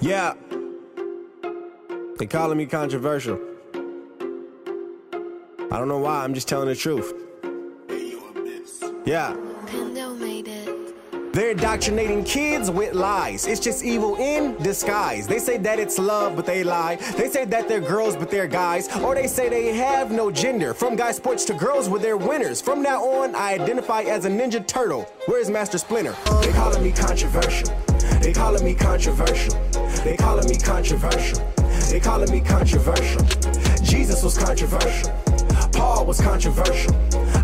Yeah. They calling me controversial. I don't know why, I'm just telling the truth. Yeah. They're indoctrinating kids with lies. It's just evil in disguise. They say that it's love, but they lie. They say that they're girls, but they're guys. Or they say they have no gender. From guy sports to girls, where they're winners. From now on, I identify as a Ninja Turtle. Where's Master Splinter? They calling me controversial. They calling me controversial. They calling me controversial. They calling me controversial. Jesus was controversial. Paul was controversial.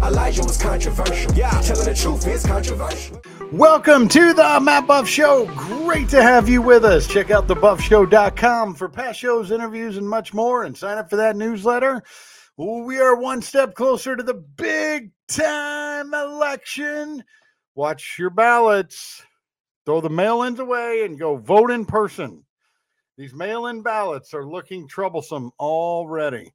Elijah was controversial. Yeah, telling the truth is controversial. Welcome to the Matt Buff Show. Great to have you with us. Check out thebuffshow.com for past shows, interviews, and much more, and sign up for that newsletter. We are one step closer to the big time election. Watch your ballots. Throw the mail ins away and go vote in person. These mail in ballots are looking troublesome already.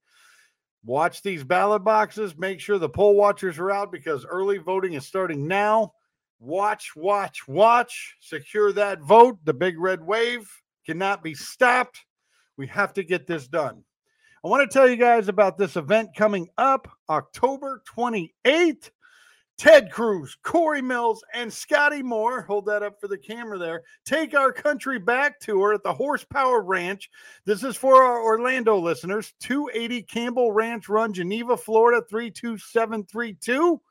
Watch these ballot boxes. Make sure the poll watchers are out because early voting is starting now. Watch, watch, watch. Secure that vote. The big red wave cannot be stopped. We have to get this done. I want to tell you guys about this event coming up October 28th. Ted Cruz, Corey Mills, and Scotty Moore, hold that up for the camera there, take our country back tour at the Horsepower Ranch. This is for our Orlando listeners 280 Campbell Ranch Run, Geneva, Florida 32732.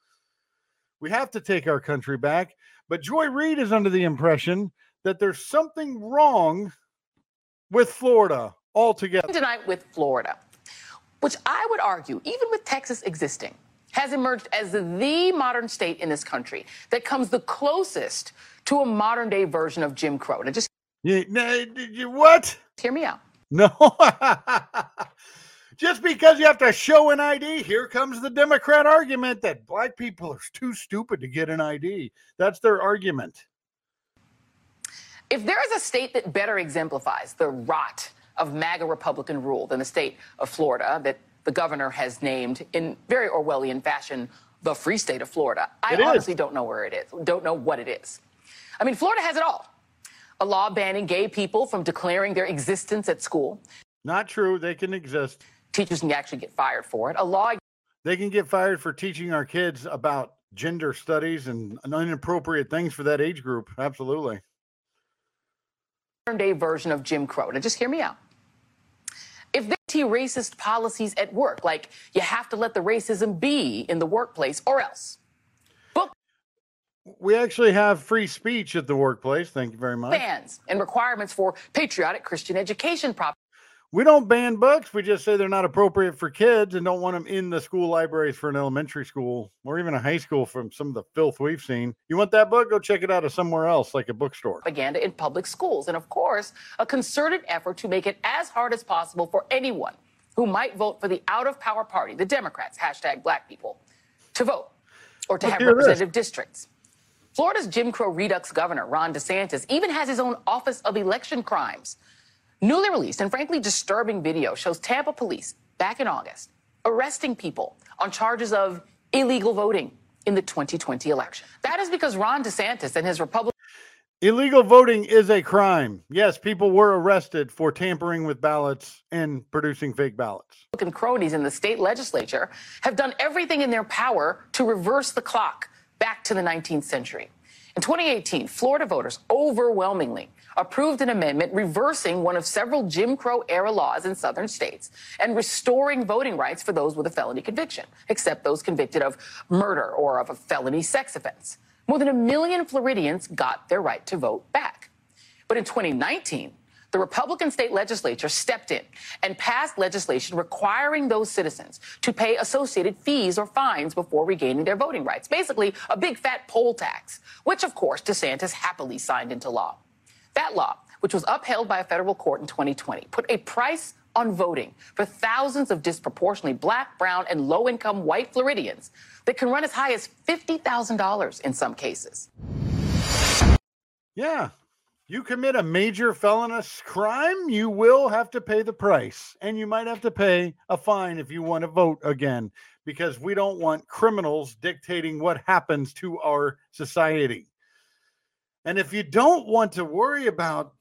We have to take our country back. But Joy Reid is under the impression that there's something wrong with Florida altogether. tonight with Florida, which I would argue, even with Texas existing, has emerged as the modern state in this country that comes the closest to a modern day version of Jim Crow. Now, just You, you- what? hear me out. No. Just because you have to show an ID, here comes the Democrat argument that black people are too stupid to get an ID. That's their argument. If there is a state that better exemplifies the rot of MAGA Republican rule than the state of Florida that the governor has named in very Orwellian fashion the free state of Florida, I It is. honestly don't know where it is, don't know what it is. I mean, Florida has it all. A law banning gay people from declaring their existence at school. Not true. They can exist. Teachers can actually get fired for it. A law They can get fired for teaching our kids about gender studies and inappropriate things for that age group. Absolutely. modern day version of Jim Crow. Now, just hear me out. If they see racist policies at work, like you have to let the racism be in the workplace or else, book We actually have free speech at the workplace. Thank you very much. bans and requirements for patriotic Christian education prop- We don't ban books. We just say they're not appropriate for kids and don't want them in the school libraries for an elementary school or even a high school from some of the filth we've seen. You want that book? Go check it out at somewhere else, like a bookstore. propaganda in public schools. And of course, a concerted effort to make it as hard as possible for anyone who might vote for the out of power party, the Democrats, hashtag black people, to vote or to Look, have hear this. representative districts. Florida's Jim Crow Redux governor, Ron DeSantis, even has his own Office of Election Crimes. Newly released and frankly disturbing video shows Tampa police back in August arresting people on charges of illegal voting in the 2020 election. That is because Ron DeSantis and his Republican Illegal voting is a crime. Yes, people were arrested for tampering with ballots and producing fake ballots. Republican cronies in the state legislature have done everything in their power to reverse the clock back to the 19th century. In 2018, Florida voters overwhelmingly approved an amendment reversing one of several Jim Crow era laws in southern states and restoring voting rights for those with a felony conviction, except those convicted of murder or of a felony sex offense. More than a million Floridians got their right to vote back. But in 2019, the Republican state legislature stepped in and passed legislation requiring those citizens to pay associated fees or fines before regaining their voting rights. Basically, a big fat poll tax, which of course DeSantis happily signed into law. That law, which was upheld by a federal court in 2020, put a price on voting for thousands of disproportionately black, brown, and low income white Floridians that can run as high as $50,000 in some cases. Yeah. You commit a major felonious crime, you will have to pay the price. And you might have to pay a fine if you want to vote again, because we don't want criminals dictating what happens to our society. And if you don't want to worry about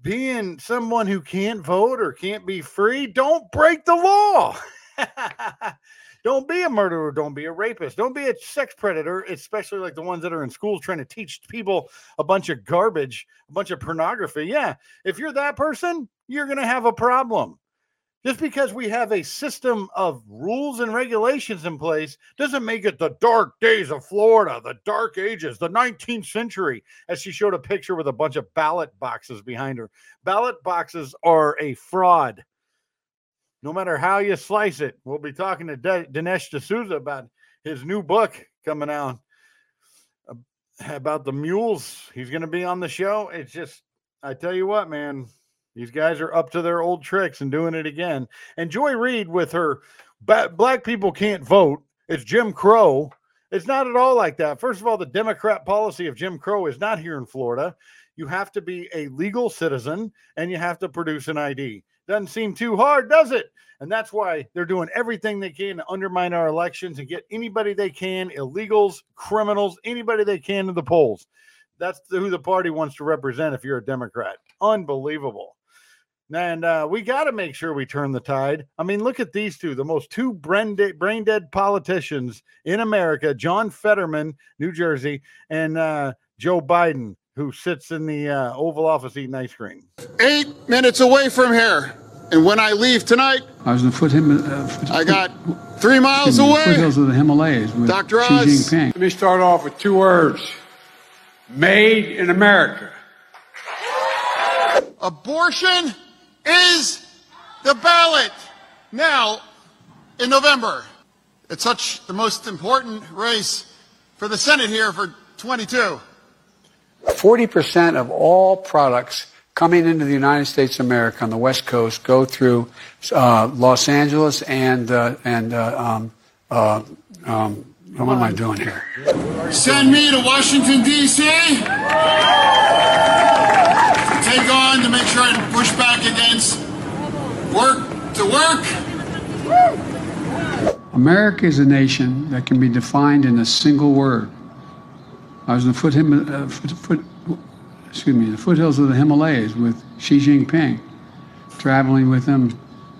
being someone who can't vote or can't be free, don't break the law. don't be a murderer. Don't be a rapist. Don't be a sex predator, especially like the ones that are in schools trying to teach people a bunch of garbage, a bunch of pornography. Yeah. If you're that person, you're going to have a problem. Just because we have a system of rules and regulations in place doesn't make it the dark days of Florida, the dark ages, the 19th century, as she showed a picture with a bunch of ballot boxes behind her. Ballot boxes are a fraud. No matter how you slice it, we'll be talking to De- Dinesh D'Souza about his new book coming out about the mules. He's going to be on the show. It's just, I tell you what, man, these guys are up to their old tricks and doing it again. And Joy Reid with her black people can't vote. It's Jim Crow. It's not at all like that. First of all, the Democrat policy of Jim Crow is not here in Florida. You have to be a legal citizen and you have to produce an ID. Doesn't seem too hard, does it? And that's why they're doing everything they can to undermine our elections and get anybody they can, illegals, criminals, anybody they can to the polls. That's who the party wants to represent if you're a Democrat. Unbelievable. And uh, we got to make sure we turn the tide. I mean, look at these two, the most two brain, brain dead politicians in America John Fetterman, New Jersey, and uh, Joe Biden, who sits in the uh, Oval Office eating ice cream. Eight minutes away from here. And when I leave tonight, I was in the foot, uh, foot I got three miles away. Foothills of the Himalayas with Dr. Xi Oz. Jinping. Let me start off with two words made in America. Abortion is the ballot now in November. It's such the most important race for the Senate here for 22. 40% of all products coming into the United States of America on the West Coast go through uh, Los Angeles and uh, and uh, um, uh, um, what am I doing here? Send me to Washington D.C. Take on to make sure I push back against work to work. America is a nation that can be defined in a single word. I was in the foot, uh, foot, foot, excuse me, the foothills of the Himalayas with Xi Jinping, traveling with him.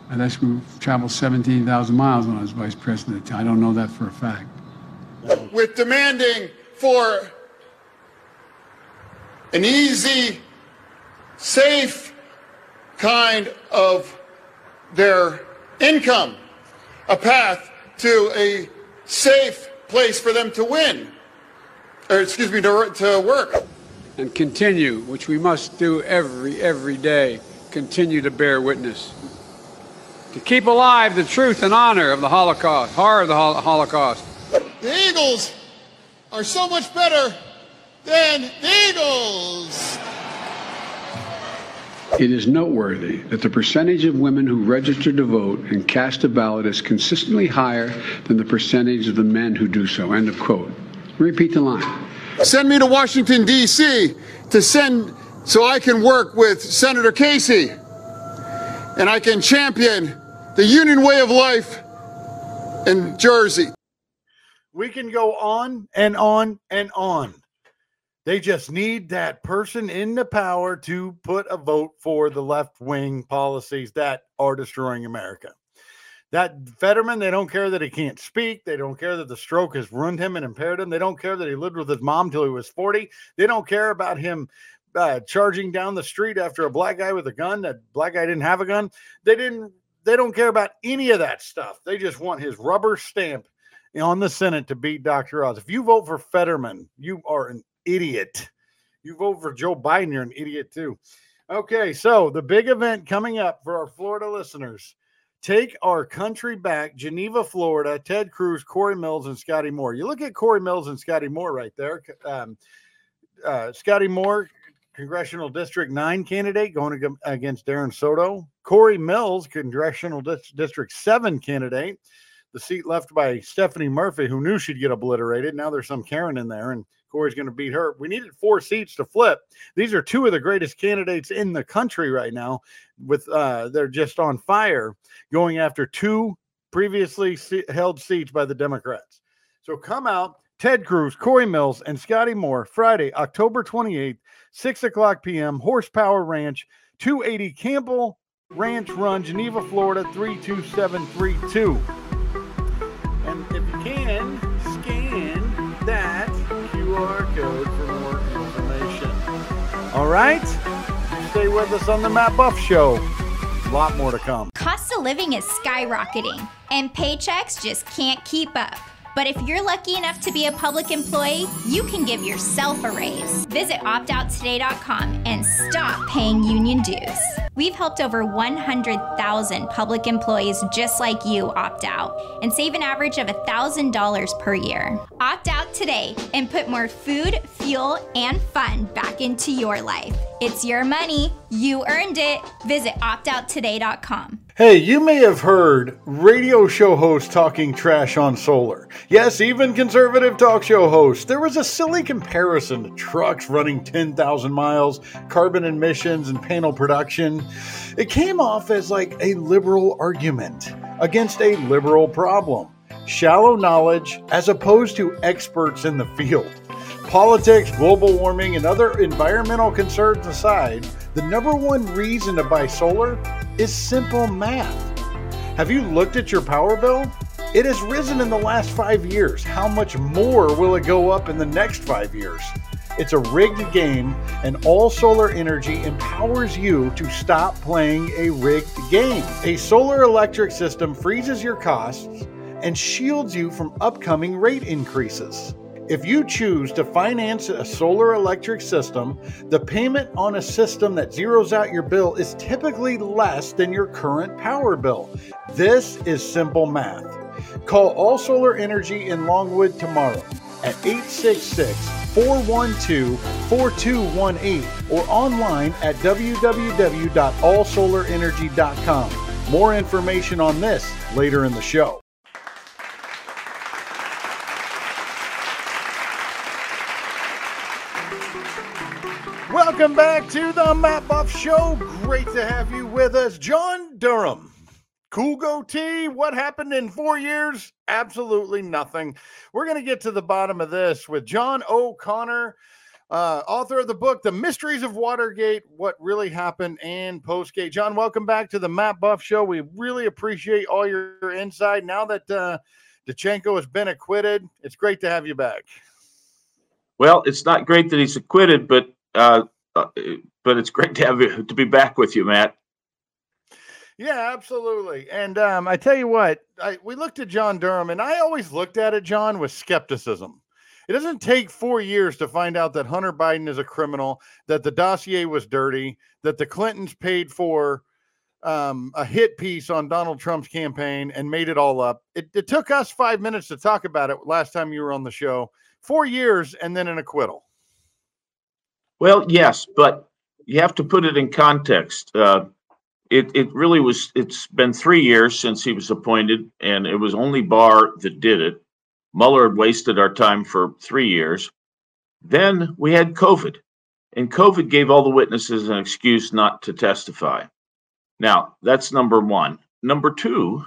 I we traveled 17,000 miles when I was vice president. I don't know that for a fact. With demanding for an easy, safe kind of their income, a path to a safe place for them to win, or excuse me, to, to work. And continue, which we must do every, every day, continue to bear witness. To keep alive the truth and honor of the Holocaust, horror of the Holocaust. The Eagles are so much better than the Eagles. It is noteworthy that the percentage of women who register to vote and cast a ballot is consistently higher than the percentage of the men who do so. End of quote. Repeat the line. Send me to Washington, D.C. to send so I can work with Senator Casey and I can champion the union way of life in Jersey. We can go on and on and on. They just need that person in the power to put a vote for the left wing policies that are destroying America. That Fetterman, they don't care that he can't speak. They don't care that the stroke has ruined him and impaired him. They don't care that he lived with his mom till he was 40. They don't care about him uh, charging down the street after a black guy with a gun. That black guy didn't have a gun. They didn't. They don't care about any of that stuff. They just want his rubber stamp on the Senate to beat Dr. Oz. If you vote for Fetterman, you are an idiot. You vote for Joe Biden, you're an idiot too. Okay, so the big event coming up for our Florida listeners. Take our country back, Geneva, Florida. Ted Cruz, Corey Mills, and Scotty Moore. You look at Corey Mills and Scotty Moore right there. Um, uh, Scotty Moore, Congressional District 9 candidate going against Darren Soto. Corey Mills, Congressional District 7 candidate. The seat left by Stephanie Murphy, who knew she'd get obliterated. Now there's some Karen in there, and Corey's going to beat her. We needed four seats to flip. These are two of the greatest candidates in the country right now. With uh, they're just on fire, going after two previously held seats by the Democrats. So come out, Ted Cruz, Corey Mills, and Scotty Moore, Friday, October 28th, 6 o'clock p.m., Horsepower Ranch, 280 Campbell Ranch Run, Geneva, Florida 32732. All right? Stay with us on the Matt Buff Show. A lot more to come. Cost of living is skyrocketing, and paychecks just can't keep up. But if you're lucky enough to be a public employee, you can give yourself a raise. Visit optouttoday.com and stop paying union dues. We've helped over 100,000 public employees just like you opt out and save an average of $1,000 per year. Opt out today and put more food, fuel, and fun back into your life. It's your money. You earned it. Visit optouttoday.com. Hey, you may have heard radio show hosts talking trash on solar. Yes, even conservative talk show hosts. There was a silly comparison to trucks running 10,000 miles, carbon emissions, and panel production. It came off as like a liberal argument against a liberal problem. Shallow knowledge as opposed to experts in the field. Politics, global warming, and other environmental concerns aside, the number one reason to buy solar is simple math. Have you looked at your power bill? It has risen in the last five years. How much more will it go up in the next five years? It's a rigged game, and all solar energy empowers you to stop playing a rigged game. A solar electric system freezes your costs and shields you from upcoming rate increases. If you choose to finance a solar electric system, the payment on a system that zeroes out your bill is typically less than your current power bill. This is simple math. Call All Solar Energy in Longwood tomorrow at 866 412 4218 or online at www.allsolarenergy.com. More information on this later in the show. Welcome back to the Matt Buff Show. Great to have you with us, John Durham. Cool goatee. What happened in four years? Absolutely nothing. We're going to get to the bottom of this with John O'Connor, uh, author of the book, The Mysteries of Watergate What Really Happened and Postgate. John, welcome back to the Matt Buff Show. We really appreciate all your insight. Now that uh, Danchenko has been acquitted, it's great to have you back. Well, it's not great that he's acquitted, but uh, uh, but it's great to have you to be back with you, Matt. Yeah, absolutely. And um, I tell you what, I, we looked at John Durham, and I always looked at it, John, with skepticism. It doesn't take four years to find out that Hunter Biden is a criminal, that the dossier was dirty, that the Clintons paid for um, a hit piece on Donald Trump's campaign and made it all up. It, it took us five minutes to talk about it last time you were on the show. Four years and then an acquittal. Well, yes, but you have to put it in context. Uh, it it really was. It's been three years since he was appointed, and it was only Barr that did it. Mueller had wasted our time for three years. Then we had COVID, and COVID gave all the witnesses an excuse not to testify. Now that's number one. Number two,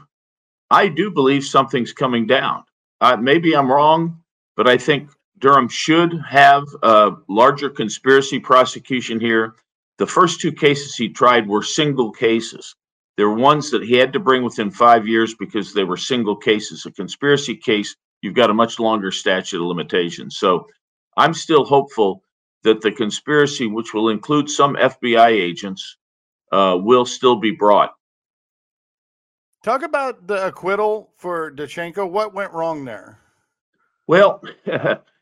I do believe something's coming down. Uh, maybe I'm wrong, but I think Durham should have a larger conspiracy prosecution here. The first two cases he tried were single cases. They're ones that he had to bring within five years because they were single cases. A conspiracy case, you've got a much longer statute of limitations. So I'm still hopeful that the conspiracy, which will include some FBI agents, uh, will still be brought. Talk about the acquittal for Danchenko. What went wrong there? Well,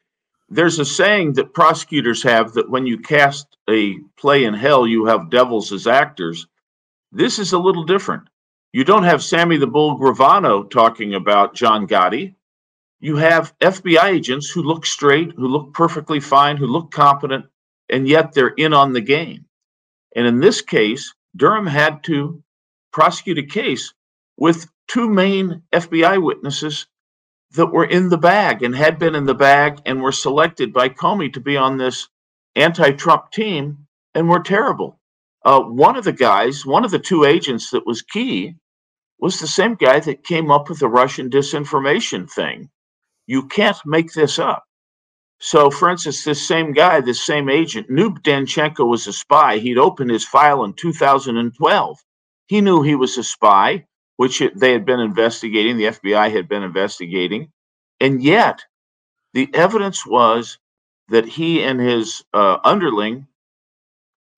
there's a saying that prosecutors have that when you cast a play in hell, you have devils as actors. This is a little different. You don't have Sammy the Bull Gravano talking about John Gotti. You have FBI agents who look straight, who look perfectly fine, who look competent, and yet they're in on the game. And in this case, Durham had to prosecute a case with two main FBI witnesses that were in the bag and had been in the bag and were selected by Comey to be on this anti Trump team and were terrible. Uh, one of the guys, one of the two agents that was key, was the same guy that came up with the Russian disinformation thing. You can't make this up. So, for instance, this same guy, this same agent, knew Danchenko was a spy. He'd opened his file in 2012. He knew he was a spy, which they had been investigating, the FBI had been investigating. And yet, the evidence was that he and his uh, underling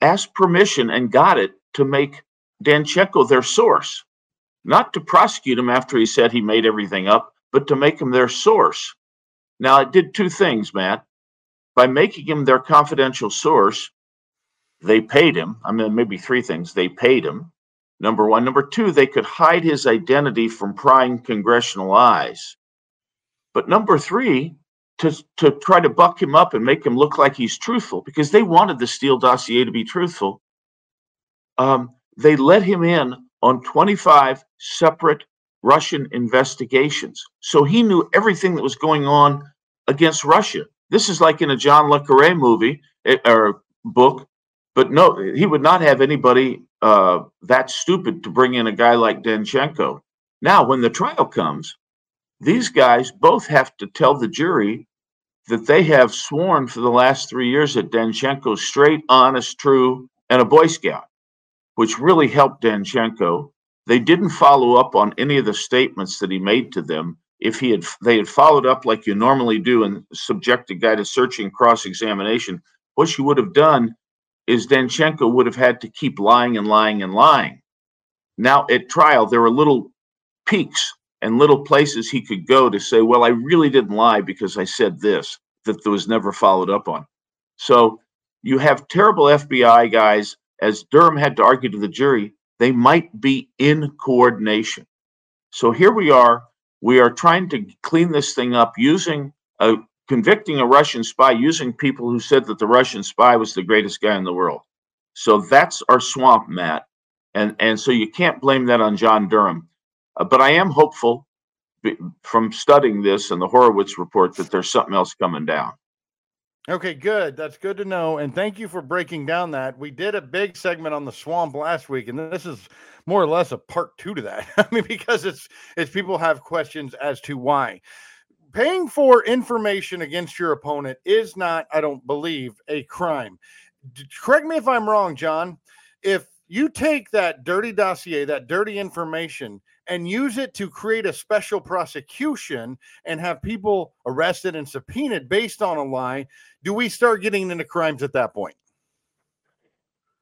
asked permission and got it to make Danchenko their source, not to prosecute him after he said he made everything up, but to make him their source. Now, it did two things, Matt. By making him their confidential source, they paid him. I mean, maybe three things. They paid him. Number one. Number two, they could hide his identity from prying congressional eyes. But number three, to, to try to buck him up and make him look like he's truthful, because they wanted the Steele dossier to be truthful, um, they let him in on 25 separate Russian investigations. So he knew everything that was going on against Russia. This is like in a John Le Carre movie eh, or book, but no, he would not have anybody uh, that stupid to bring in a guy like Danchenko. Now, when the trial comes, these guys both have to tell the jury that they have sworn for the last three years that Danchenko's straight, honest, true, and a Boy Scout, which really helped Danchenko. They didn't follow up on any of the statements that he made to them. If he had, they had followed up like you normally do and subject a guy to searching cross examination. What you would have done is Danchenko would have had to keep lying and lying and lying. Now at trial, there were little peaks and little places he could go to say, well, I really didn't lie because I said this that was never followed up on. So you have terrible FBI guys, as Durham had to argue to the jury, they might be in coordination. So here we are. We are trying to clean this thing up using a convicting a Russian spy using people who said that the Russian spy was the greatest guy in the world. So that's our swamp, Matt. And and so you can't blame that on John Durham. Uh, but I am hopeful from studying this and the Horowitz report that there's something else coming down. Okay, good. That's good to know. And thank you for breaking down that. We did a big segment on the swamp last week, and this is more or less a part two to that. I mean, because it's it's people have questions as to why. Paying for information against your opponent is not, I don't believe, a crime. Correct me if I'm wrong, John. If you take that dirty dossier, that dirty information, and use it to create a special prosecution and have people arrested and subpoenaed based on a lie, do we start getting into crimes at that point?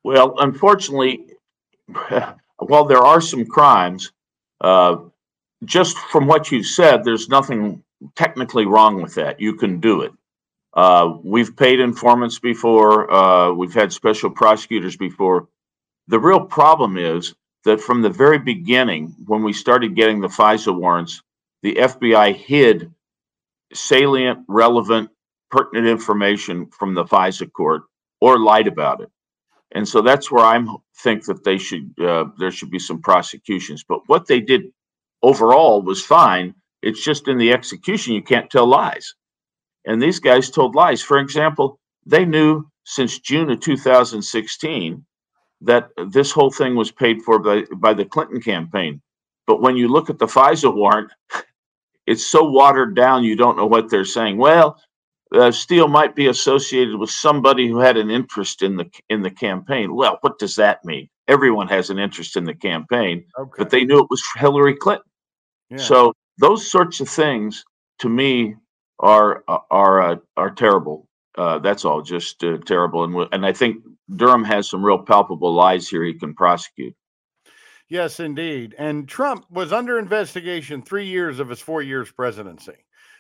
Well, unfortunately, while there are some crimes, uh, just from what you said, there's nothing technically wrong with that. You can do it. Uh, we've paid informants before. Uh, we've had special prosecutors before. The real problem is that from the very beginning, when we started getting the FISA warrants, the FBI hid salient, relevant, pertinent information from the FISA court or lied about it. And so that's where I think that they should uh, there should be some prosecutions. But what they did overall was fine. It's just in the execution you can't tell lies. And these guys told lies. For example, they knew since June of 2016 that this whole thing was paid for by, by the Clinton campaign. But when you look at the FISA warrant, it's so watered down you don't know what they're saying. Well, uh, Steele might be associated with somebody who had an interest in the in the campaign. Well, what does that mean? Everyone has an interest in the campaign, okay. but they knew it was Hillary Clinton. Yeah. So those sorts of things, to me, are are uh, are terrible. Uh, that's all, just uh, terrible. And and I think Durham has some real palpable lies here he can prosecute. Yes, indeed. And Trump was under investigation three years of his four years presidency.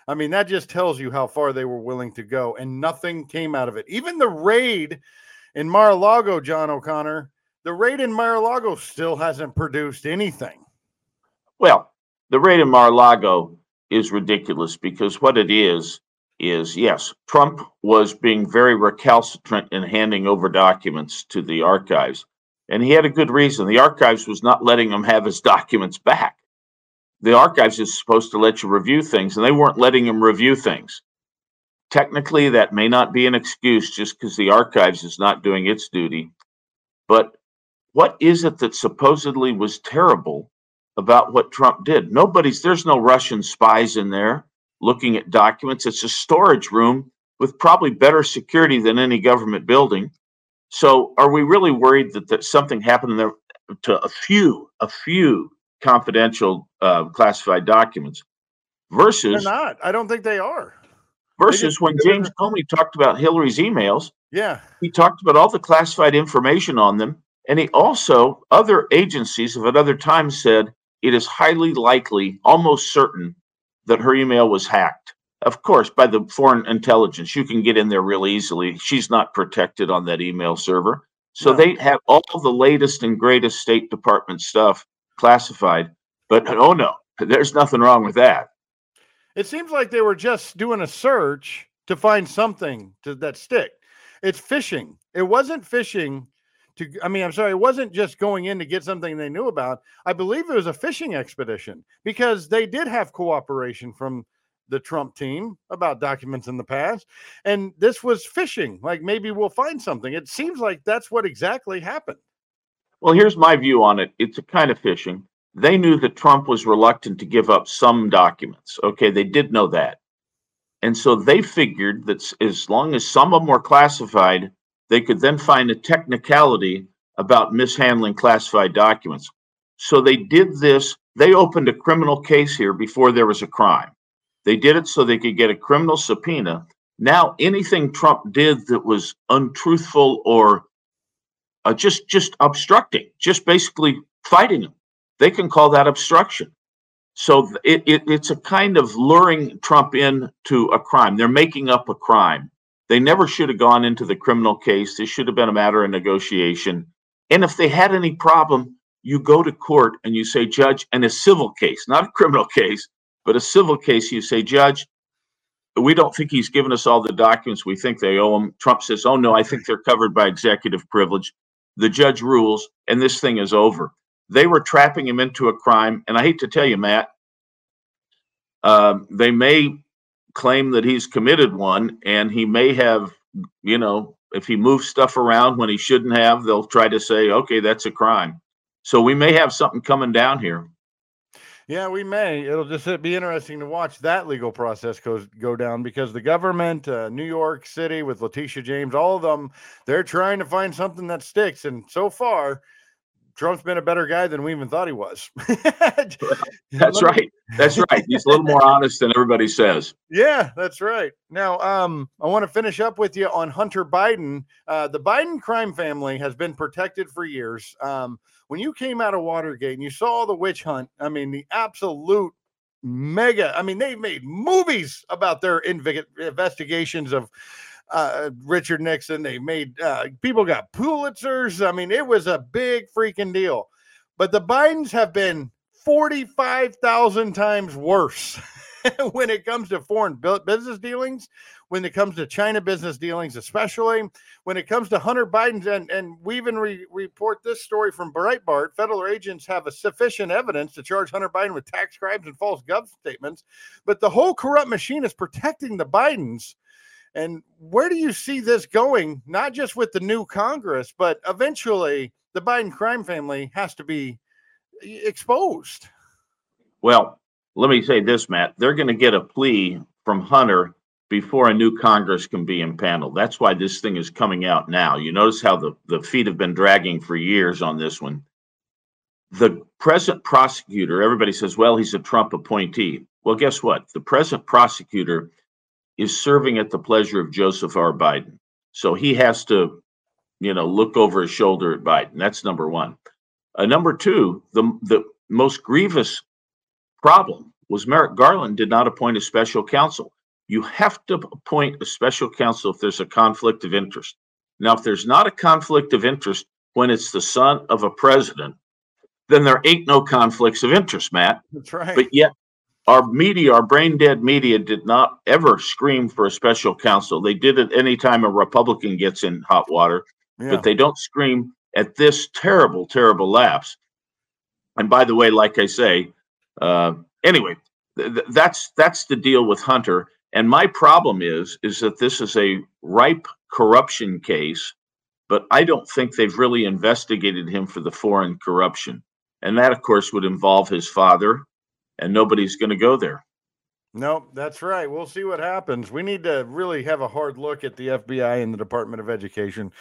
I mean, that just tells you how far they were willing to go, and nothing came out of it. Even the raid in Mar a Lago, John O'Connor, the raid in Mar a Lago still hasn't produced anything. Well, the raid in Mar a Lago is ridiculous because what it is is yes, Trump was being very recalcitrant in handing over documents to the archives. And he had a good reason. The archives was not letting him have his documents back. The archives is supposed to let you review things, and they weren't letting him review things. Technically, that may not be an excuse just because the archives is not doing its duty. But what is it that supposedly was terrible about what Trump did? Nobody's, there's no Russian spies in there looking at documents. It's a storage room with probably better security than any government building. So, are we really worried that, that something happened there to a few, a few confidential uh, classified documents versus They're not. I don't think they are. versus just- when James Comey talked about Hillary's emails, Yeah. he talked about all the classified information on them. And he also, other agencies have at other times said it is highly likely, almost certain, that her email was hacked. Of course, by the foreign intelligence, you can get in there real easily. She's not protected on that email server. So No. they have all the latest and greatest State Department stuff classified. But oh no, there's nothing wrong with that. It seems like they were just doing a search to find something to, that stick. It's fishing. It wasn't fishing to I mean, I'm sorry, it wasn't just going in to get something they knew about. I believe it was a fishing expedition because they did have cooperation from the Trump team about documents in the past. And this was fishing Like maybe we'll find something. It seems like that's what exactly happened. Well, here's my view on it. It's a kind of fishing They knew that Trump was reluctant to give up some documents. Okay, they did know that. And so they figured that as long as some of them were classified, they could then find a technicality about mishandling classified documents. So they did this. They opened a criminal case here before there was a crime. They did it so they could get a criminal subpoena. Now, anything Trump did that was untruthful or uh, just just obstructing, just basically fighting him. They can call that obstruction. So it, it it's a kind of luring Trump in to a crime. They're making up a crime. They never should have gone into the criminal case. This should have been a matter of negotiation. And if they had any problem, you go to court and you say, Judge, in a civil case, not a criminal case, but a civil case, you say, Judge, we don't think he's given us all the documents we think they owe him. Trump says, Oh, no, I think they're covered by executive privilege. The judge rules, and this thing is over. They were trapping him into a crime. And I hate to tell you, Matt, um, they may claim that he's committed one, and he may have, you know, if he moves stuff around when he shouldn't have, they'll try to say, okay, that's a crime. So we may have something coming down here. Yeah, we may. It'll just be interesting to watch that legal process goes go down because the government, uh, New York City with Letitia James, all of them, they're trying to find something that sticks. And so far, Trump's been a better guy than we even thought he was. That's right. That's right. He's a little more honest than everybody says. Yeah, that's right. Now, um, I want to finish up with you on Hunter Biden. Uh, the Biden crime family has been protected for years. Um, when you came out of Watergate and you saw the witch hunt, I mean, the absolute mega. I mean, they made movies about their inve- investigations of uh, Richard Nixon. They made uh, people got Pulitzers. I mean, it was a big freaking deal. But the Bidens have been 45,000 times worse when it comes to foreign business dealings, when it comes to China business dealings, especially when it comes to Hunter Biden's. And, and we even re- report this story from Breitbart federal agents have a sufficient evidence to charge Hunter Biden with tax crimes and false gov statements. But the whole corrupt machine is protecting the Bidens. And where do you see this going? Not just with the new Congress, but eventually the Biden crime family has to be exposed. Well, let me say this, Matt. They're going to get a plea from Hunter before a new Congress can be impaneled. That's why this thing is coming out now. You notice how the, the feet have been dragging for years on this one. The present prosecutor, everybody says, well, he's a Trump appointee. Well, guess what? The present prosecutor is serving at the pleasure of Joseph R. Biden. So he has to, you know, look over his shoulder at Biden. That's number one. Uh, number two, the, the most grievous problem was Merrick Garland did not appoint a special counsel. You have to appoint a special counsel if there's a conflict of interest. Now, if there's not a conflict of interest when it's the son of a president, then there ain't no conflicts of interest, Matt. That's right. But yet, our media, our brain dead media, did not ever scream for a special counsel. They did it anytime a Republican gets in hot water, yeah. but they don't scream at this terrible, terrible lapse. And by the way, like I say, uh, anyway, th- th- that's that's the deal with Hunter. And my problem is is that this is a ripe corruption case, but I don't think they've really investigated him for the foreign corruption. And that, of course, would involve his father, and nobody's going to go there. Nope, that's right. We'll see what happens. We need to really have a hard look at the FBI and the Department of Education,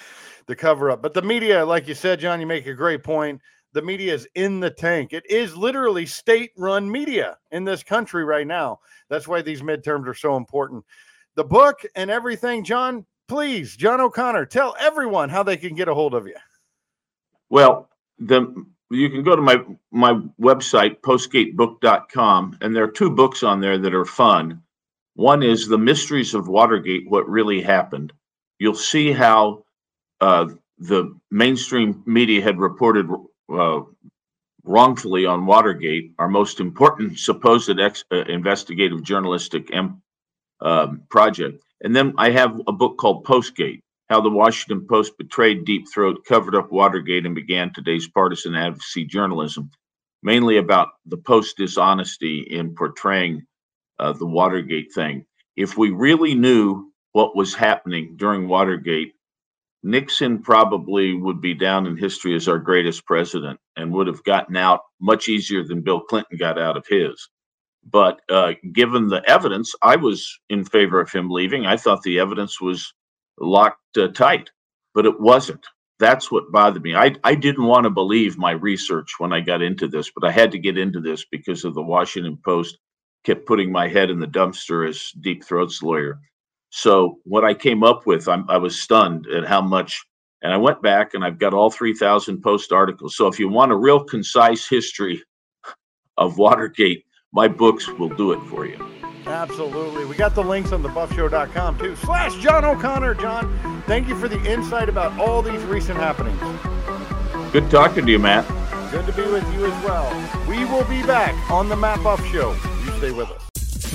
the cover up. But the media, like you said, John, you make a great point. The media is in the tank. It is literally state run media in this country right now. That's why these midterms are so important. The book and everything, John, please, John O'Connor, tell everyone how they can get a hold of you. Well, the you can go to my my website postgatebook.com and there are two books on there that are fun. One is the mysteries of watergate what really happened. You'll see how uh, the mainstream media had reported uh, wrongfully on watergate. Our most important supposed ex- uh, investigative journalistic em- um, project. And then i have a book called postgate how the Washington Post betrayed Deep Throat, covered up Watergate, and began today's partisan advocacy journalism, mainly about the Post dishonesty in portraying uh, the Watergate thing. If we really knew what was happening during Watergate, Nixon probably would be down in history as our greatest president and would have gotten out much easier than Bill Clinton got out of his. But uh, given the evidence, I was in favor of him leaving. I thought the evidence was locked uh, tight, but it wasn't. That's what bothered me. I, I didn't want to believe my research when I got into this, but I had to get into this because of the Washington Post kept putting my head in the dumpster as Deep Throat's lawyer. So what I came up with, I'm, I was stunned at how much. And I went back and I've got all 3,000 post articles. So if you want a real concise history of Watergate, my books will do it for you. Absolutely. We got the links on thebuffshow.com too. Slash John O'Connor. John, thank you for the insight about all these recent happenings. Good talking to you, Matt. Good to be with you as well. We will be back on the Matt Buff Show. You stay with us.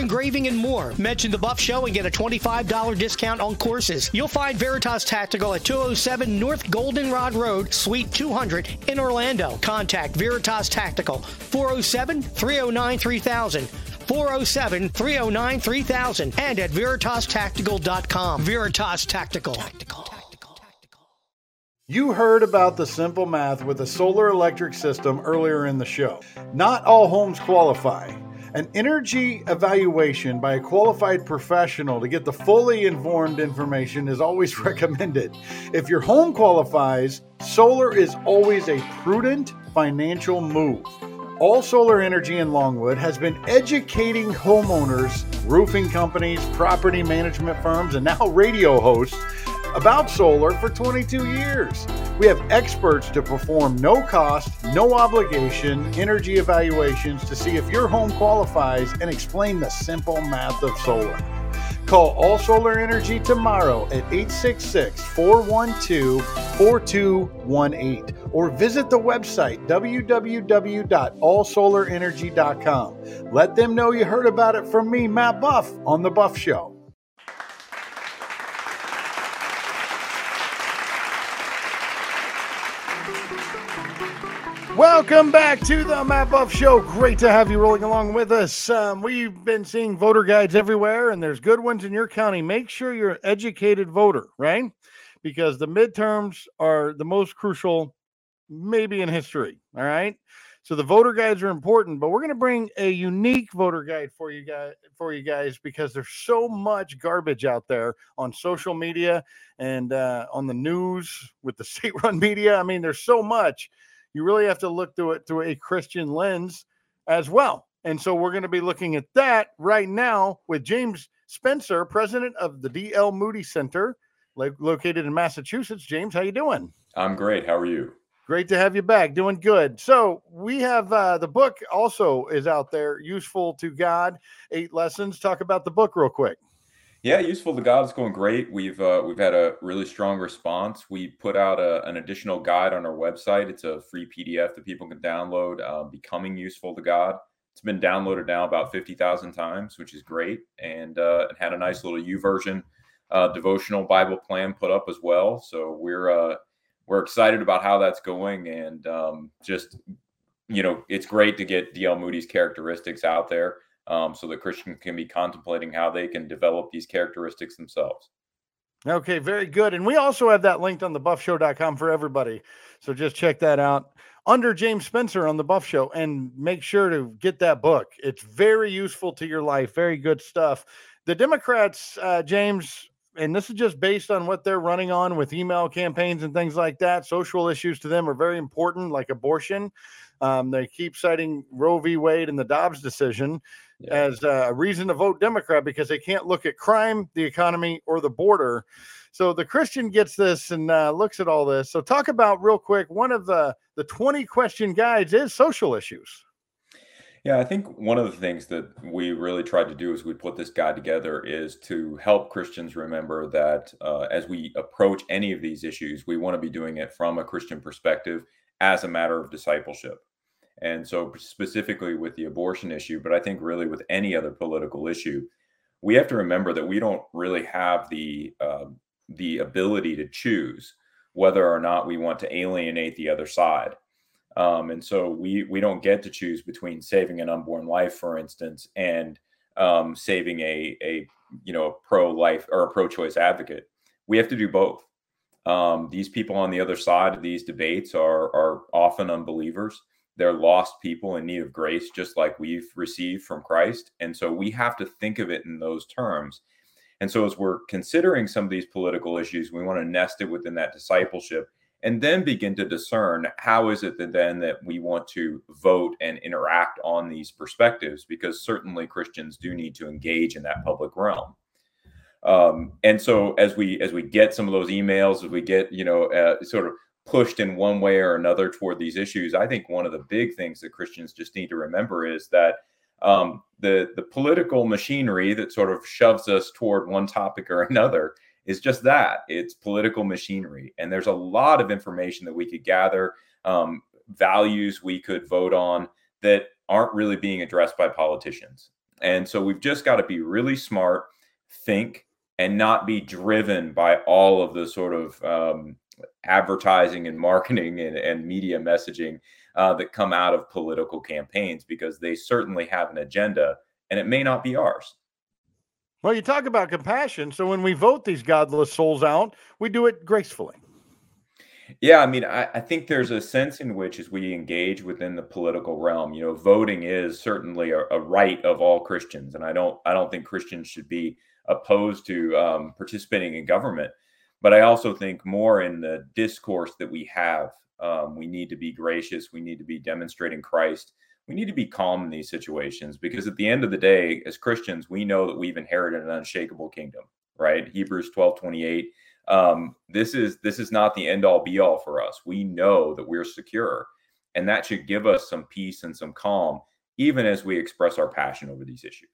engraving, and more. Mention the Buff Show and get a $25 discount on courses. You'll find Veritas Tactical at 207 North Goldenrod Road, Suite 200 in Orlando. Contact Veritas Tactical 407 309 3000. 407 309 3000 and at veritastactical.com. Veritas Tactical. Tactical. You heard about the simple math with a solar electric system earlier in the show. Not all homes qualify. An energy evaluation by a qualified professional to get the fully informed information is always recommended. If your home qualifies, solar is always a prudent financial move. All Solar Energy in Longwood has been educating homeowners, roofing companies, property management firms, and now radio hosts about solar for 22 years. We have experts to perform no cost, no obligation energy evaluations to see if your home qualifies and explain the simple math of solar. Call All Solar Energy tomorrow at 866 412 4218 or visit the website www.allsolarenergy.com. Let them know you heard about it from me, Matt Buff, on The Buff Show. Welcome back to the Matt Buff Show. Great to have you rolling along with us. Um, we've been seeing voter guides everywhere, and there's good ones in your county. Make sure you're an educated voter, right? Because the midterms are the most crucial, maybe in history. All right. So the voter guides are important, but we're going to bring a unique voter guide for you guys for you guys because there's so much garbage out there on social media and uh, on the news with the state-run media. I mean, there's so much you really have to look through it through a Christian lens as well. And so we're going to be looking at that right now with James Spencer, president of the D.L. Moody Center, located in Massachusetts. James, how you doing? I'm great. How are you? Great to have you back. Doing good. So we have uh, the book also is out there, useful to God. Eight lessons. Talk about the book real quick. Yeah, useful to God is going great. We've uh, we've had a really strong response. We put out a, an additional guide on our website. It's a free PDF that people can download. Uh, Becoming useful to God. It's been downloaded now about 50,000 times, which is great. And uh, it had a nice little YouVersion uh, devotional Bible plan put up as well. So we're uh, we're excited about how that's going, and um, just you know, it's great to get DL Moody's characteristics out there, um, so that Christian can be contemplating how they can develop these characteristics themselves. Okay, very good. And we also have that linked on the buffshow.com for everybody. So just check that out under James Spencer on the Buff Show and make sure to get that book. It's very useful to your life, very good stuff. The Democrats, uh, James, and this is just based on what they're running on with email campaigns and things like that. Social issues to them are very important, like abortion. Um, they keep citing Roe v. Wade and the Dobbs decision yeah. as a reason to vote Democrat because they can't look at crime, the economy, or the border. So the Christian gets this and uh, looks at all this. So talk about real quick. One of the the twenty question guides is social issues. Yeah, I think one of the things that we really tried to do as we put this guide together is to help Christians remember that uh, as we approach any of these issues, we want to be doing it from a Christian perspective as a matter of discipleship. And so, specifically with the abortion issue, but I think really with any other political issue, we have to remember that we don't really have the uh, the ability to choose whether or not we want to alienate the other side. Um, and so we we don't get to choose between saving an unborn life, for instance, and um, saving a a you know a pro life or a pro choice advocate. We have to do both. Um, these people on the other side of these debates are are often unbelievers. They're lost people in need of grace, just like we've received from Christ. And so we have to think of it in those terms. And so as we're considering some of these political issues, we want to nest it within that discipleship and then begin to discern how is it that then that we want to vote and interact on these perspectives because certainly christians do need to engage in that public realm um, and so as we as we get some of those emails as we get you know uh, sort of pushed in one way or another toward these issues i think one of the big things that christians just need to remember is that um, the the political machinery that sort of shoves us toward one topic or another is just that it's political machinery. And there's a lot of information that we could gather um, values we could vote on that aren't really being addressed by politicians. And so we've just got to be really smart think and not be driven by all of the sort of um, advertising and marketing and, and media messaging uh, that come out of political campaigns because they certainly have an agenda and it may not be ours well, you talk about compassion. So when we vote these godless souls out, we do it gracefully. Yeah, I mean, I, I, think there's a sense in which, as we engage within the political realm, you know, voting is certainly a, a right of all Christians, and I don't, I don't think Christians should be opposed to um, participating in government. But I also think more in the discourse that we have, um, we need to be gracious. We need to be demonstrating Christ we need to be calm in these situations because at the end of the day, as Christians, we know that we've inherited an unshakable kingdom, right? Hebrews 12 28. Um, this is this is not the end all be all for us. We know that we're secure, and that should give us some peace and some calm, even as we express our passion over these issues.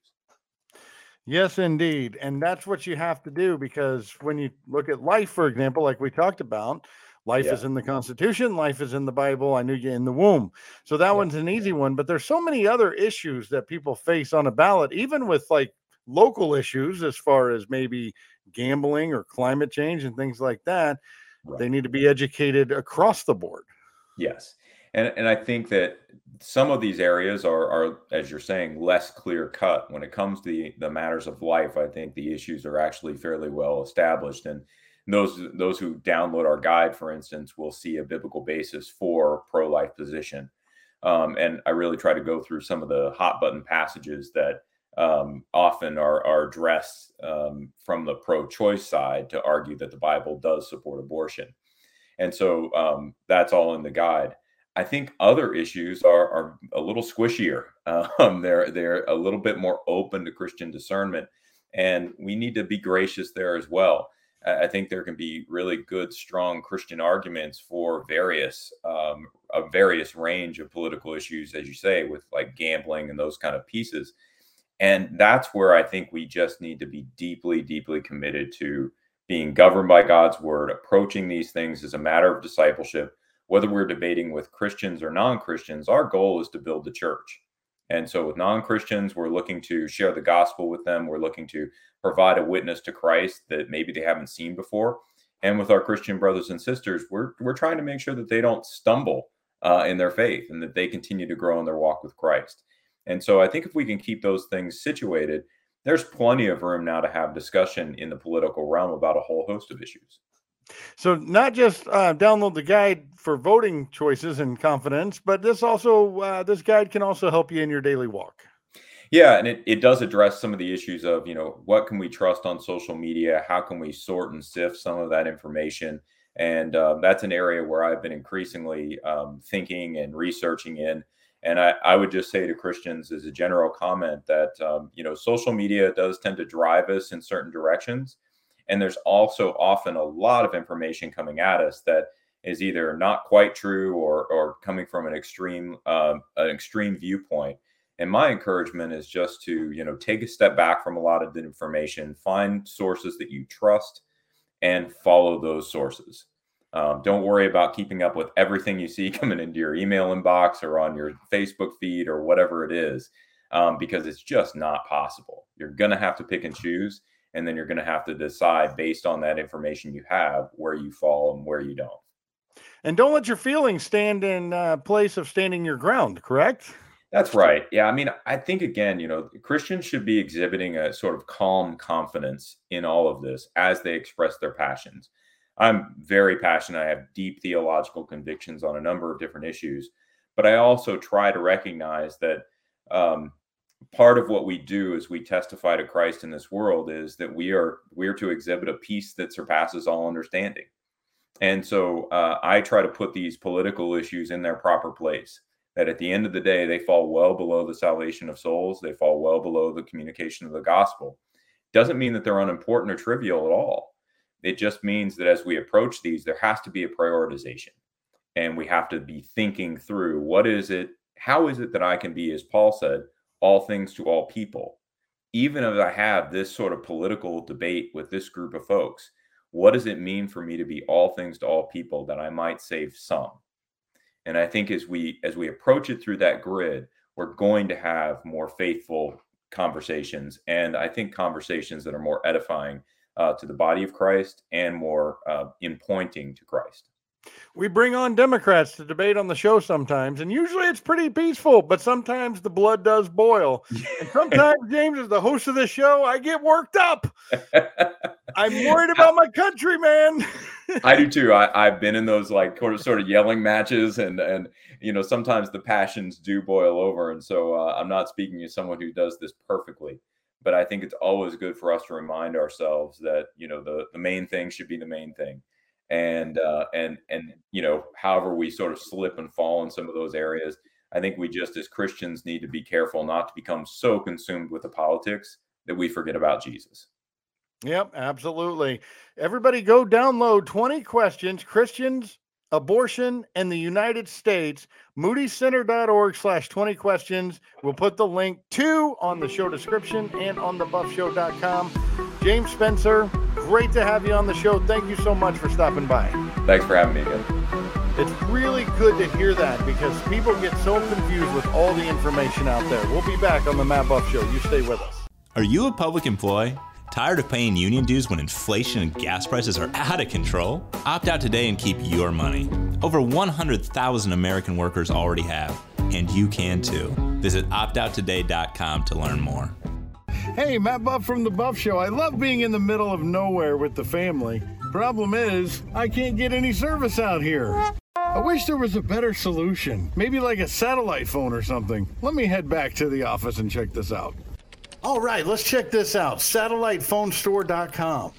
Yes, indeed. And that's what you have to do because when you look at life, for example, like we talked about, Life yeah. is in the Constitution. Life is in the Bible. I knew you in the womb. So that yeah. one's an easy one. But there's so many other issues that people face on a ballot, even with like local issues as far as maybe gambling or climate change and things like that. Right. They need to be educated across the board. Yes. And, and I think that some of these areas are, are, as you're saying, less clear cut. When it comes to the, the matters of life, I think the issues are actually fairly well established. And those those who download our guide, for instance, will see a biblical basis for pro life position. Um, and I really try to go through some of the hot button passages that um, often are, are addressed um, from the pro choice side to argue that the Bible does support abortion. And so um, that's all in the guide. I think other issues are, are a little squishier. Um, they're they're a little bit more open to Christian discernment, and we need to be gracious there as well. I think there can be really good, strong Christian arguments for various um, a various range of political issues, as you say, with like gambling and those kind of pieces. And that's where I think we just need to be deeply, deeply committed to being governed by God's word, approaching these things as a matter of discipleship. Whether we're debating with Christians or non Christians, our goal is to build the church. And so, with non Christians, we're looking to share the gospel with them. We're looking to provide a witness to Christ that maybe they haven't seen before. And with our Christian brothers and sisters, we're, we're trying to make sure that they don't stumble uh, in their faith and that they continue to grow in their walk with Christ. And so, I think if we can keep those things situated, there's plenty of room now to have discussion in the political realm about a whole host of issues. So not just uh, download the guide for voting choices and confidence, but this also uh, this guide can also help you in your daily walk. Yeah, and it, it does address some of the issues of, you know, what can we trust on social media? How can we sort and sift some of that information? And uh, that's an area where I've been increasingly um, thinking and researching in. And I, I, would just say to Christians as a general comment that, um, you know, social media does tend to drive us in certain directions. And there's also often a lot of information coming at us that is either not quite true or, or coming from an extreme um, an extreme viewpoint. And my encouragement is just to you know take a step back from a lot of the information, find sources that you trust, and follow those sources. Um, don't worry about keeping up with everything you see coming into your email inbox or on your Facebook feed or whatever it is, um, because it's just not possible. You're going to have to pick and choose and then you're going to have to decide based on that information you have where you fall and where you don't. And don't let your feelings stand in uh, place of standing your ground correct? That's right. Yeah i mean i think again you know christians should be exhibiting a sort of calm confidence in all of this as they express their passions. I'm very passionate. I have deep theological convictions on a number of different issues but i also try to recognize that um, part of what we do as we testify to Christ in this world is that we are we are to exhibit a peace that surpasses all understanding. And so uh, I try to put these political issues in their proper place. That at the end of the day, they fall well below the salvation of souls. They fall well below the communication of the gospel. Doesn't mean that they're unimportant or trivial at all. It just means that as we approach these, there has to be a prioritization, and we have to be thinking through what is it, how is it that I can be, as Paul said, all things to all people. Even if I have this sort of political debate with this group of folks, what does it mean for me to be all things to all people that I might save some? And I think as we as we approach it through that grid, we're going to have more faithful conversations, and I think conversations that are more edifying uh, to the body of Christ and more uh, in pointing to Christ we bring on Democrats to debate on the show sometimes, and usually it's pretty peaceful, but sometimes the blood does boil. and sometimes, James, as the host of this show, I get worked up. I'm worried about my country, man. I do too. I, have been in those like sort of yelling matches, and and you know sometimes the passions do boil over, and so uh, I'm not speaking as someone who does this perfectly. But I think it's always good for us to remind ourselves that you know the the main thing should be the main thing and uh, and and you know however we sort of slip and fall in some of those areas i think we just as christians need to be careful not to become so consumed with the politics that we forget about jesus. Yep absolutely. Everybody go download 20 questions christians abortion and the united states moodycenter.org slash 20 questions we'll put the link to on the show description and on the buffshow.com james spencer great to have you on the show. Thank you so much for stopping by. Thanks for having me again. It's really good to hear that because people get so confused with all the information out there. We'll be back on the Matt Buff Show. You stay with us. Are you a public employee? Tired of paying union dues when inflation and gas prices are out of control? Opt out today and keep your money. Over 100,000 American workers already have, and you can too. Visit optouttoday.com to learn more. Hey, Matt Buff from The Buff Show. I love being in the middle of nowhere with the family. Problem is, I can't get any service out here. I wish there was a better solution. Maybe like a satellite phone or something. Let me head back to the office and check this out. All right, let's check this out satellitephonestore.com.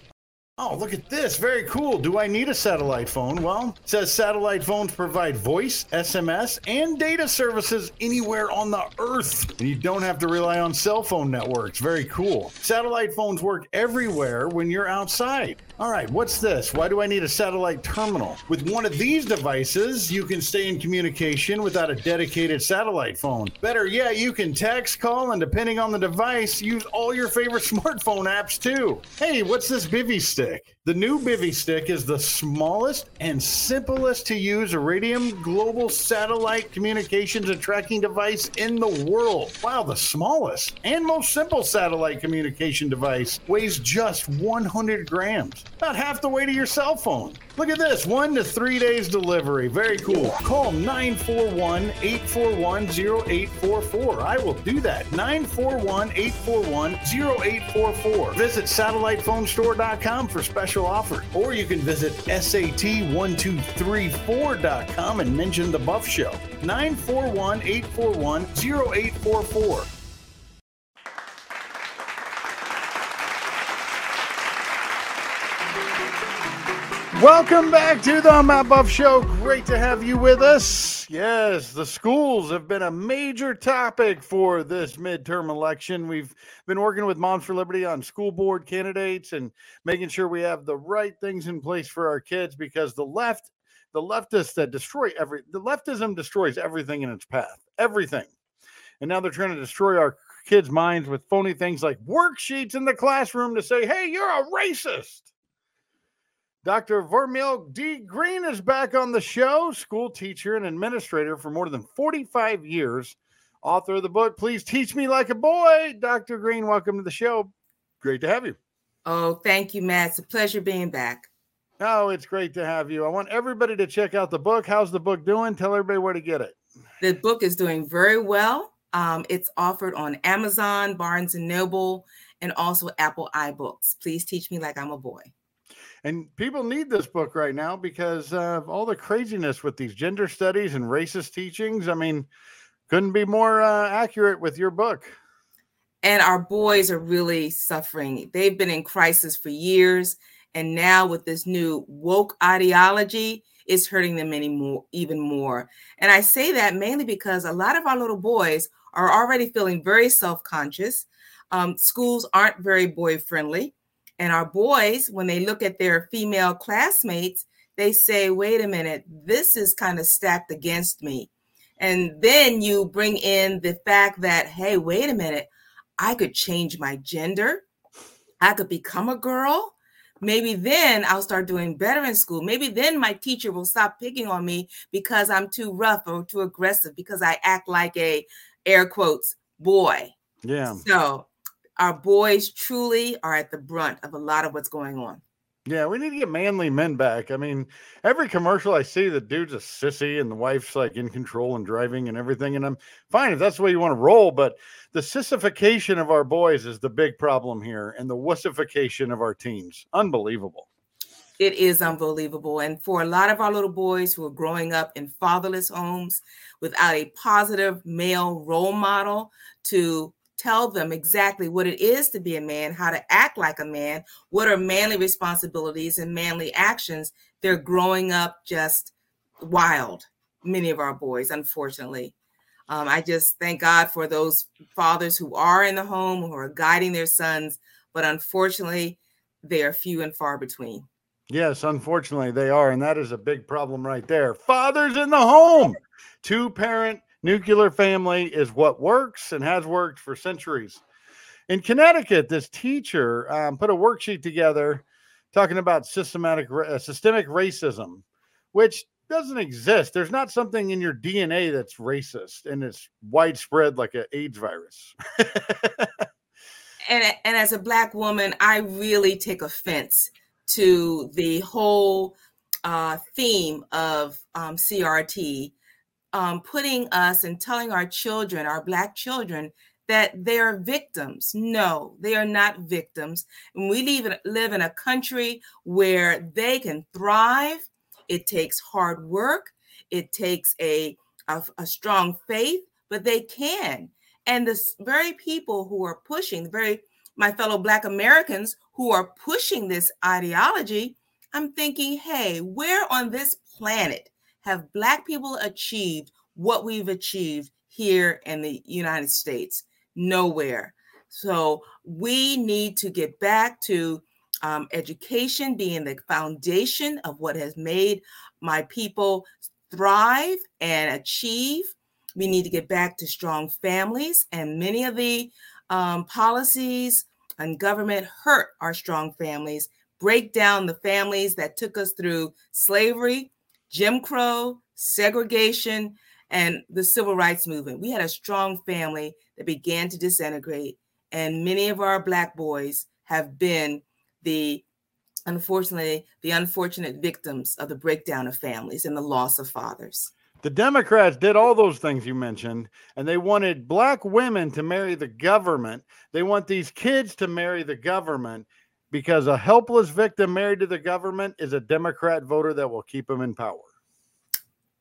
Oh, look at this. Very cool. Do I need a satellite phone? Well, it says satellite phones provide voice, SMS, and data services anywhere on the earth. And you don't have to rely on cell phone networks. Very cool. Satellite phones work everywhere when you're outside. All right, what's this? Why do I need a satellite terminal? With one of these devices, you can stay in communication without a dedicated satellite phone. Better yet, you can text, call, and depending on the device, use all your favorite smartphone apps too. Hey, what's this Bivy Stick? The new Bivy Stick is the smallest and simplest to use Iridium global satellite communications and tracking device in the world. Wow, the smallest and most simple satellite communication device weighs just 100 grams about half the weight of your cell phone. Look at this one to three days delivery. Very cool. Call 941 841 0844. I will do that. 941 841 0844. Visit satellitephonestore.com for special offers, or you can visit SAT1234.com and mention the Buff Show. 941 841 0844. Welcome back to the Matt Buff Show. Great to have you with us. Yes, the schools have been a major topic for this midterm election. We've been working with Moms for Liberty on school board candidates and making sure we have the right things in place for our kids because the left, the leftists that destroy every, the leftism destroys everything in its path, everything. And now they're trying to destroy our kids' minds with phony things like worksheets in the classroom to say, hey, you're a racist. Dr. Vermeil D. Green is back on the show, school teacher and administrator for more than 45 years, author of the book, Please Teach Me Like a Boy. Dr. Green, welcome to the show. Great to have you. Oh, thank you, Matt. It's a pleasure being back. Oh, it's great to have you. I want everybody to check out the book. How's the book doing? Tell everybody where to get it. The book is doing very well. Um, it's offered on Amazon, Barnes and Noble, and also Apple iBooks. Please teach me like I'm a boy. And people need this book right now because of all the craziness with these gender studies and racist teachings. I mean, couldn't be more uh, accurate with your book. And our boys are really suffering. They've been in crisis for years. And now with this new woke ideology, it's hurting them any more, even more. And I say that mainly because a lot of our little boys are already feeling very self-conscious. Um, schools aren't very boy friendly. And our boys, when they look at their female classmates, they say, wait a minute, this is kind of stacked against me. And then you bring in the fact that, hey, wait a minute, I could change my gender. I could become a girl. Maybe then I'll start doing better in school. Maybe then my teacher will stop picking on me because I'm too rough or too aggressive because I act like a air quotes boy. Yeah. So our boys truly are at the brunt of a lot of what's going on. Yeah, we need to get manly men back. I mean, every commercial I see, the dude's a sissy and the wife's like in control and driving and everything. And I'm fine if that's the way you want to roll, but the sissification of our boys is the big problem here and the wussification of our teens. Unbelievable. It is unbelievable. And for a lot of our little boys who are growing up in fatherless homes without a positive male role model to tell them exactly what it is to be a man, how to act like a man, what are manly responsibilities and manly actions. They're growing up just wild, many of our boys, unfortunately. Um, I just thank God for those fathers who are in the home, who are guiding their sons, but unfortunately, they are few and far between. Yes, unfortunately, they are. And that is a big problem right there. Fathers in the home, two parent Nuclear family is what works and has worked for centuries. In Connecticut, this teacher um, put a worksheet together talking about systematic uh, systemic racism, which doesn't exist. There's not something in your DNA that's racist and it's widespread like an AIDS virus. and and as a black woman, I really take offense to the whole uh, theme of um, CRT um, putting us and telling our children, our Black children, that they are victims. No, they are not victims. And we live in, live in a country where they can thrive. It takes hard work, it takes a, a, a strong faith, but they can. And the very people who are pushing, the very my fellow Black Americans who are pushing this ideology, I'm thinking, hey, where on this planet have Black people achieved what we've achieved here in the United States? Nowhere. So we need to get back to um, education being the foundation of what has made my people thrive and achieve. We need to get back to strong families, and many of the um, policies and government hurt our strong families, break down the families that took us through slavery, Jim Crow, segregation, and the civil rights movement. We had a strong family that began to disintegrate, and many of our Black boys have been the unfortunately the unfortunate victims of the breakdown of families and the loss of fathers. The Democrats did all those things you mentioned, and they wanted black women to marry the government. They want these kids to marry the government because a helpless victim married to the government is a Democrat voter that will keep him in power.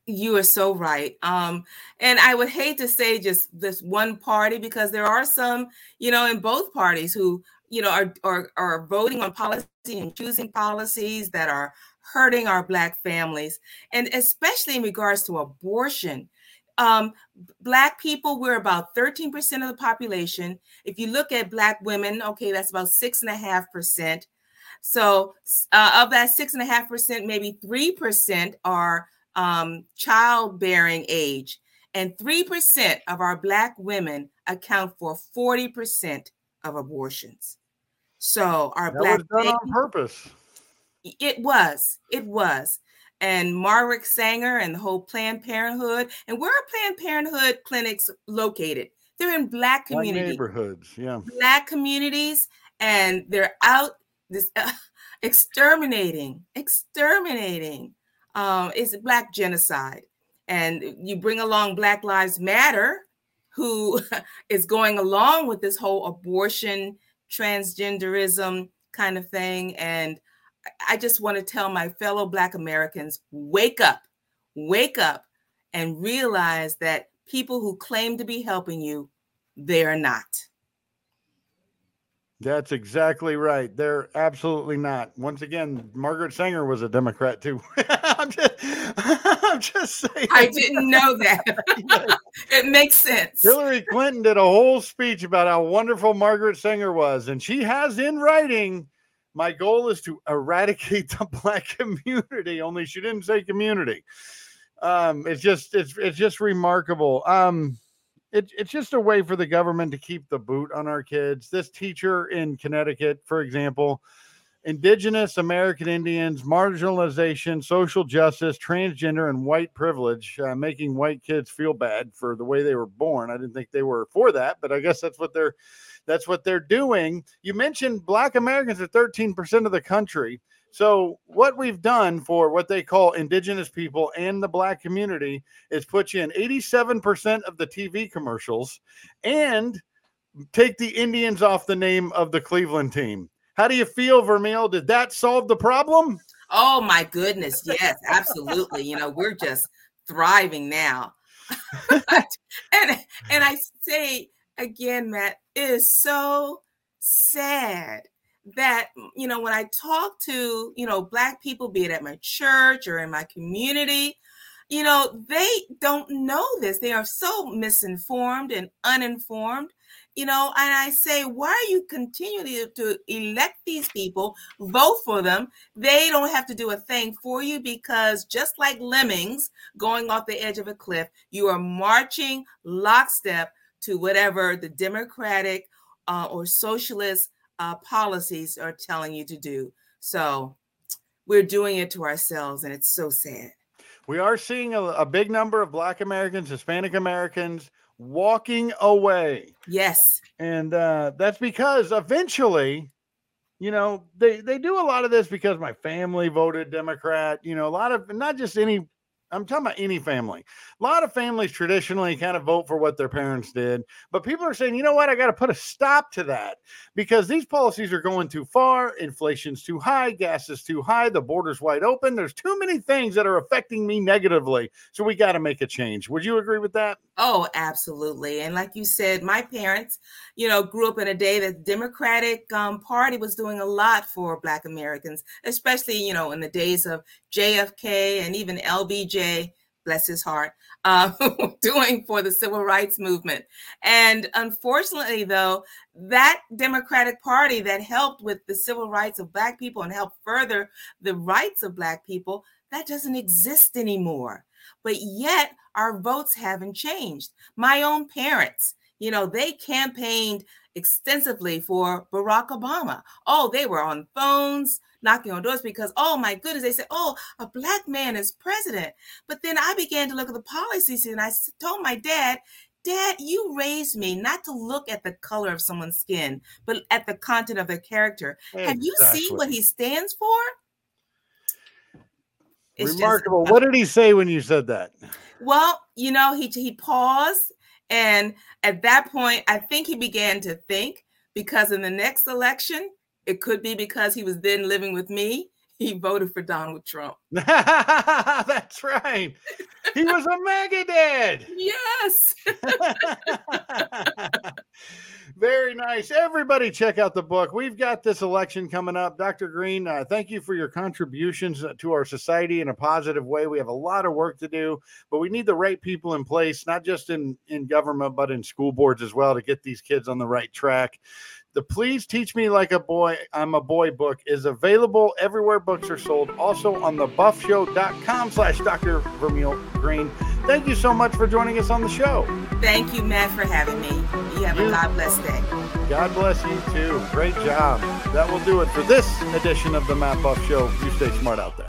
You are so right. Um, and I would hate to say just this one party because there are some, you know, in both parties who you know, are, are, are voting on policy and choosing policies that are hurting our Black families, and especially in regards to abortion. Um, black people, we're about 13% of the population. If you look at Black women, okay, that's about six and a half percent. So, uh, of that six and a half percent, maybe 3% are um, childbearing age, and 3% of our Black women account for 40% of abortions. So our that black was done on purpose. It was. It was. And Margaret Sanger and the whole Planned Parenthood. And where are Planned Parenthood clinics located? They're in black communities, Black neighborhoods, yeah, black communities, and they're out this uh, exterminating, exterminating. Um, it's black genocide, and you bring along Black Lives Matter, who is going along with this whole abortion transgenderism kind of thing. And I just want to tell my fellow Black Americans wake up, wake up, and realize that people who claim to be helping you, they are not. That's exactly right. They're absolutely not. Once again, Margaret Sanger was a Democrat too. I'm, just, I'm just saying. I didn't know that. it makes sense. Hillary Clinton did a whole speech about how wonderful Margaret Sanger was, and she has in writing, "My goal is to eradicate the black community." Only she didn't say community. Um, it's just it's it's just remarkable. Um, it, it's just a way for the government to keep the boot on our kids. This teacher in Connecticut, for example, indigenous American Indians, marginalization, social justice, transgender, and white privilege, uh, making white kids feel bad for the way they were born. I didn't think they were for that, but I guess that's what they're that's what they're doing. You mentioned Black Americans are 13% of the country. So, what we've done for what they call indigenous people and the black community is put you in 87% of the TV commercials and take the Indians off the name of the Cleveland team. How do you feel, Vermeil? Did that solve the problem? Oh, my goodness. Yes, absolutely. you know, we're just thriving now. and, and I say again, Matt, it is so sad that you know when i talk to you know black people be it at my church or in my community you know they don't know this. They are so misinformed and uninformed you know and i say why are you continuing to elect these people vote for them? They don't have to do a thing for you because just like lemmings going off the edge of a cliff you are marching lockstep to whatever the democratic uh, or socialist uh, policies are telling you to do. So we're doing it to ourselves, and it's so sad. We are seeing a, a big number of Black Americans, Hispanic Americans walking away. Yes. And uh, that's because eventually, you know, they, they do a lot of this because my family voted Democrat, you know, a lot of not just any I'm talking about any family. A lot of families traditionally kind of vote for what their parents did, but people are saying, you know what, I got to put a stop to that because these policies are going too far. Inflation's too high, gas is too high, the border's wide open. There's too many things that are affecting me negatively. So we got to make a change. Would you agree with that? Oh, absolutely. And like you said, my parents, you know, grew up in a day that the Democratic um, Party was doing a lot for Black Americans, especially, you know, in the days of JFK and even LBJ, bless his heart, uh, doing for the civil rights movement. And unfortunately, though, that Democratic Party that helped with the civil rights of Black people and helped further the rights of Black people, that doesn't exist anymore. But yet, our votes haven't changed. My own parents, you know, they campaigned extensively for Barack Obama. Oh, they were on phones knocking on doors because, oh my goodness, they said, oh, a black man is president. But then I began to look at the policies and I told my dad, Dad, you raised me not to look at the color of someone's skin, but at the content of their character. Exactly. Have you seen what he stands for? It's Remarkable. Just, what did he say when you said that? Well, you know, he he paused, and at that point, I think he began to think because in the next election, it could be because he was then living with me. He voted for Donald Trump. That's right. He was a MAGA dad. Yes. Very nice. Everybody, check out the book. We've got this election coming up. Dr. Green, uh, thank you for your contributions uh, to our society in a positive way. We have a lot of work to do, but we need the right people in place, not just in, in government, but in school boards as well to get these kids on the right track. The Please Teach Me Like a Boy, I'm a Boy book is available everywhere books are sold. Also on the buffshow.com slash Dr. Vermeil Green. Thank you so much for joining us on the show. Thank you, Matt, for having me. You have you, a God bless day. God bless you too. Great job. That will do it for this edition of the Matt Buff Show. You stay smart out there.